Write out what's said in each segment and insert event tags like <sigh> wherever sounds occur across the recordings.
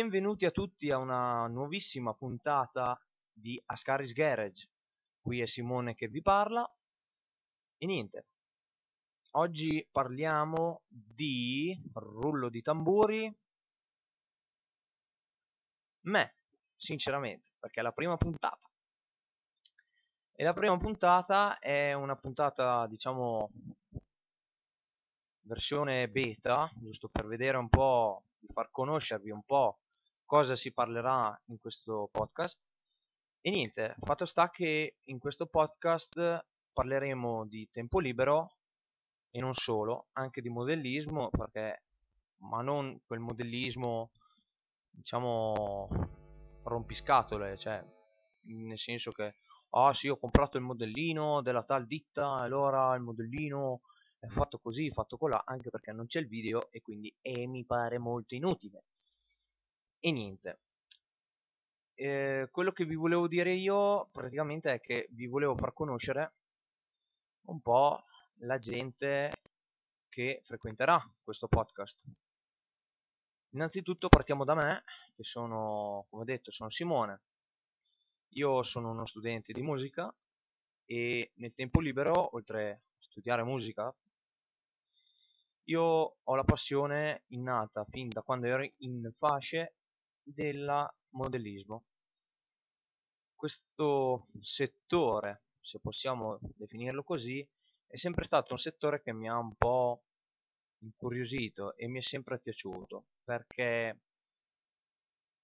Benvenuti a tutti a una nuovissima puntata di Ascaris Garage. Qui è Simone che vi parla. E niente, oggi parliamo di rullo di tamburi. Me, sinceramente, perché è la prima puntata. E la prima puntata è una puntata, diciamo, versione beta, giusto per vedere un po', di far conoscervi un po' cosa si parlerà in questo podcast. E niente, fatto sta che in questo podcast parleremo di tempo libero e non solo, anche di modellismo, perché ma non quel modellismo diciamo rompiscatole, cioè nel senso che ah sì ho comprato il modellino della tal ditta, allora il modellino è fatto così, fatto colà, anche perché non c'è il video e quindi eh, mi pare molto inutile. E niente. Eh, quello che vi volevo dire io praticamente è che vi volevo far conoscere un po' la gente che frequenterà questo podcast. Innanzitutto partiamo da me, che sono, come detto, sono Simone. Io sono uno studente di musica e nel tempo libero, oltre a studiare musica, io ho la passione innata fin da quando ero in fasce del modellismo. Questo settore, se possiamo definirlo così, è sempre stato un settore che mi ha un po' incuriosito e mi è sempre piaciuto perché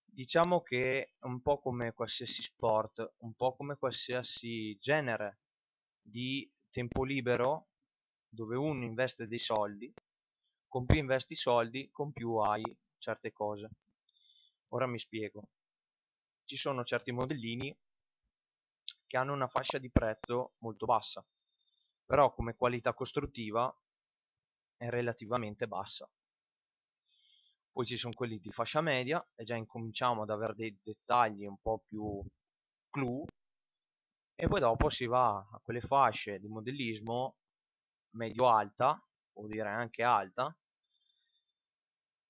diciamo che è un po' come qualsiasi sport, un po' come qualsiasi genere di tempo libero dove uno investe dei soldi con più investi soldi, con più hai certe cose. Ora mi spiego. Ci sono certi modellini che hanno una fascia di prezzo molto bassa, però come qualità costruttiva è relativamente bassa. Poi ci sono quelli di fascia media e già incominciamo ad avere dei dettagli un po' più clou e poi dopo si va a quelle fasce di modellismo medio-alta, vuol dire anche alta,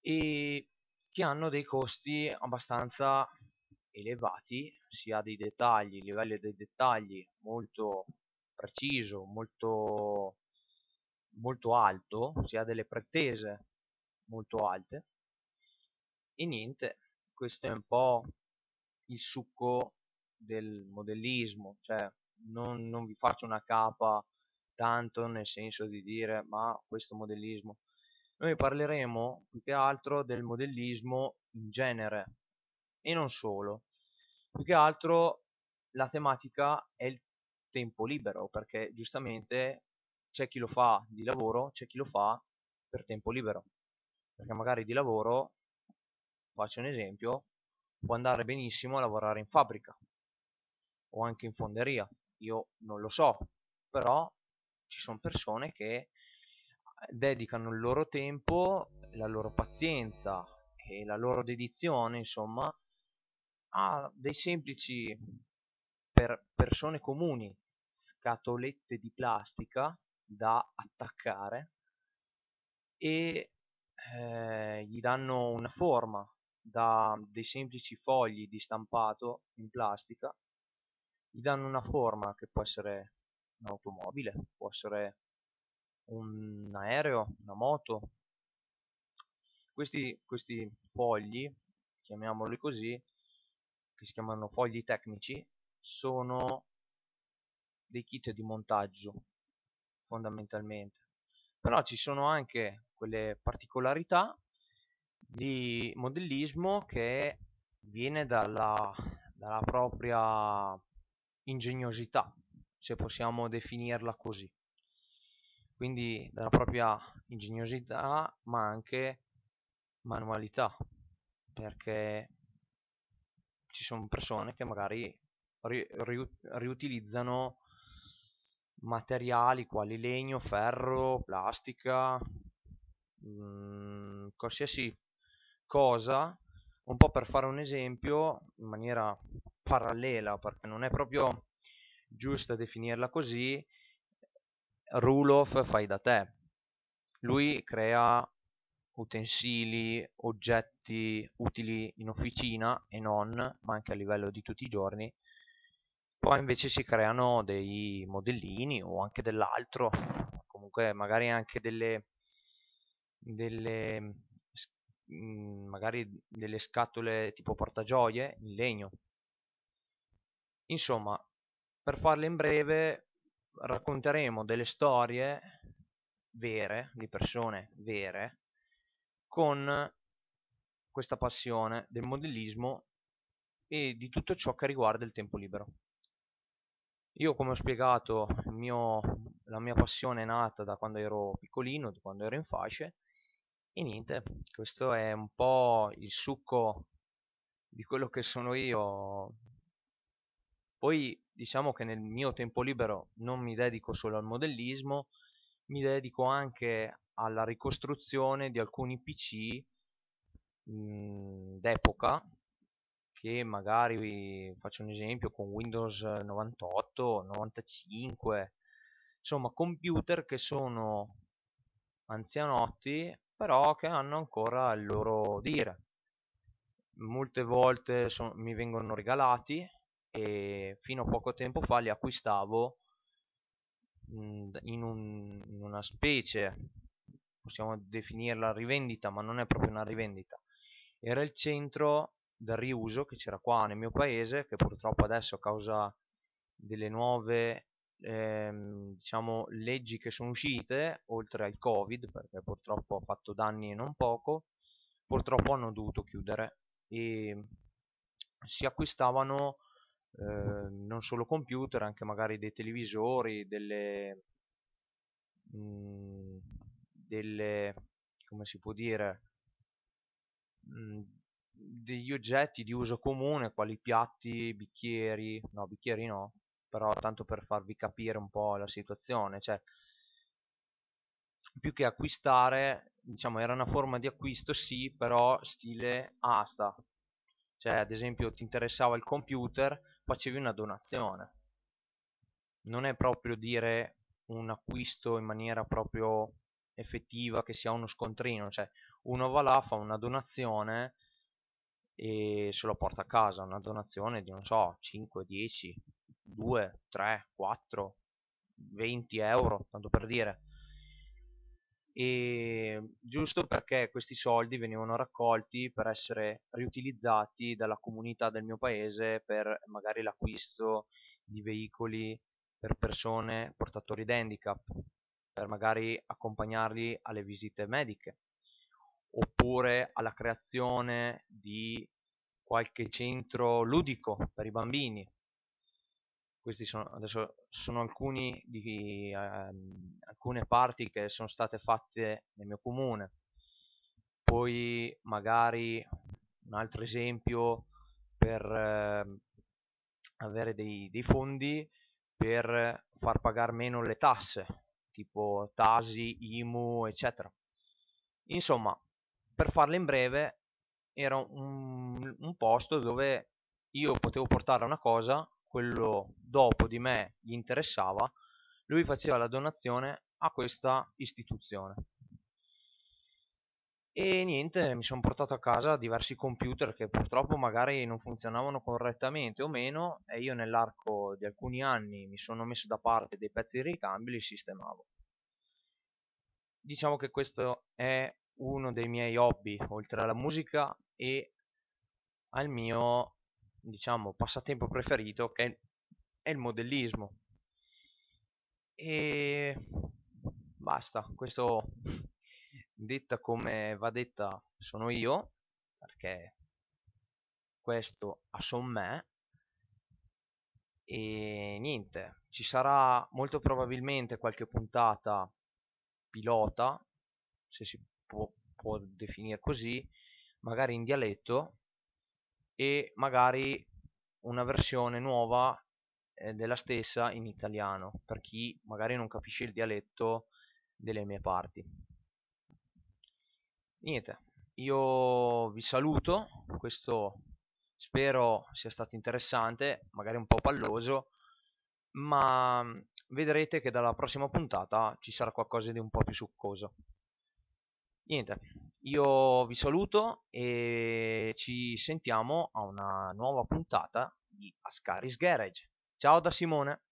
e che hanno dei costi abbastanza elevati, sia dei dettagli, livello dei dettagli molto preciso, molto, molto alto, sia delle pretese molto alte. E niente, questo è un po' il succo del modellismo, cioè non, non vi faccio una capa tanto nel senso di dire ma questo modellismo noi parleremo più che altro del modellismo in genere e non solo. Più che altro la tematica è il tempo libero, perché giustamente c'è chi lo fa di lavoro, c'è chi lo fa per tempo libero. Perché magari di lavoro, faccio un esempio, può andare benissimo a lavorare in fabbrica o anche in fonderia. Io non lo so, però ci sono persone che dedicano il loro tempo, la loro pazienza e la loro dedizione, insomma, a dei semplici per persone comuni scatolette di plastica da attaccare e eh, gli danno una forma da dei semplici fogli di stampato in plastica gli danno una forma che può essere un'automobile può essere un aereo, una moto. Questi, questi fogli, chiamiamoli così, che si chiamano fogli tecnici, sono dei kit di montaggio fondamentalmente. Però ci sono anche quelle particolarità di modellismo che viene dalla, dalla propria ingegnosità, se possiamo definirla così quindi dalla propria ingegnosità ma anche manualità perché ci sono persone che magari ri- riutilizzano materiali quali legno, ferro, plastica, mh, mm, qualsiasi cosa, un po' per fare un esempio in maniera parallela, perché non è proprio giusta definirla così, Rulof fai da te. Lui crea utensili, oggetti utili in officina e non, ma anche a livello di tutti i giorni. Poi invece si creano dei modellini o anche dell'altro, comunque magari anche delle, delle mm, magari delle scatole tipo portagioie in legno. Insomma, per farle in breve, racconteremo delle storie vere, di persone vere, con questa passione del modellismo e di tutto ciò che riguarda il tempo libero. Io, come ho spiegato, mio, la mia passione è nata da quando ero piccolino, da quando ero in fasce, e niente, questo è un po' il succo di quello che sono io. Poi diciamo che nel mio tempo libero non mi dedico solo al modellismo, mi dedico anche alla ricostruzione di alcuni PC mh, d'epoca che magari faccio un esempio con Windows 98, 95, insomma computer che sono anzianotti però che hanno ancora il loro dire. Molte volte son, mi vengono regalati e fino a poco tempo fa li acquistavo in, un, in una specie, possiamo definirla rivendita, ma non è proprio una rivendita. Era il centro del riuso che c'era qua nel mio paese, che purtroppo adesso a causa delle nuove ehm, diciamo, leggi che sono uscite, oltre al Covid, perché purtroppo ha fatto danni e non poco, purtroppo hanno dovuto chiudere e si acquistavano eh, non solo computer, anche magari dei televisori, delle, mh, mm, delle come si può dire, mh, mm, degli oggetti di uso comune, quali piatti, bicchieri, no, bicchieri no, però tanto per farvi capire un po' la situazione, cioè più che acquistare, diciamo, era una forma di acquisto sì, però stile asta, cioè ad esempio ti interessava il computer, facevi una donazione. Non è proprio dire un acquisto in maniera proprio effettiva che sia uno scontrino, cioè uno va là, fa una donazione e se lo porta a casa, una donazione di non so, 5, 10, 2, 3, 4, 20 euro, tanto per dire e giusto perché questi soldi venivano raccolti per essere riutilizzati dalla comunità del mio paese per magari l'acquisto di veicoli per persone portatori di handicap, per magari accompagnarli alle visite mediche, oppure alla creazione di qualche centro ludico per i bambini questi sono, adesso sono alcuni di, eh, alcune parti che sono state fatte nel mio comune. Poi magari un altro esempio per eh, avere dei, dei, fondi per far pagare meno le tasse tipo Tasi, IMU eccetera. Insomma per farla in breve era un, un posto dove io potevo portare una cosa quello dopo di me gli interessava, lui faceva la donazione a questa istituzione. E niente, mi sono portato a casa diversi computer che purtroppo magari non funzionavano correttamente o meno e io nell'arco di alcuni anni mi sono messo da parte dei pezzi di ricambio e li sistemavo. Diciamo che questo è uno dei miei hobby, oltre alla musica e al mio diciamo, passatempo preferito che è il modellismo. E basta, questo <laughs> detta come va detta sono io, perché questo a son me. E niente, ci sarà molto probabilmente qualche puntata pilota, se si può, può definire così, magari in dialetto e magari una versione nuova eh, della stessa in italiano per chi magari non capisce il dialetto delle mie parti. Niente, io vi saluto, questo spero sia stato interessante, magari un po' palloso, ma vedrete che dalla prossima puntata ci sarà qualcosa di un po' più succoso. Niente, io vi saluto e ci sentiamo a una nuova puntata di Ascaris Garage. Ciao da Simone!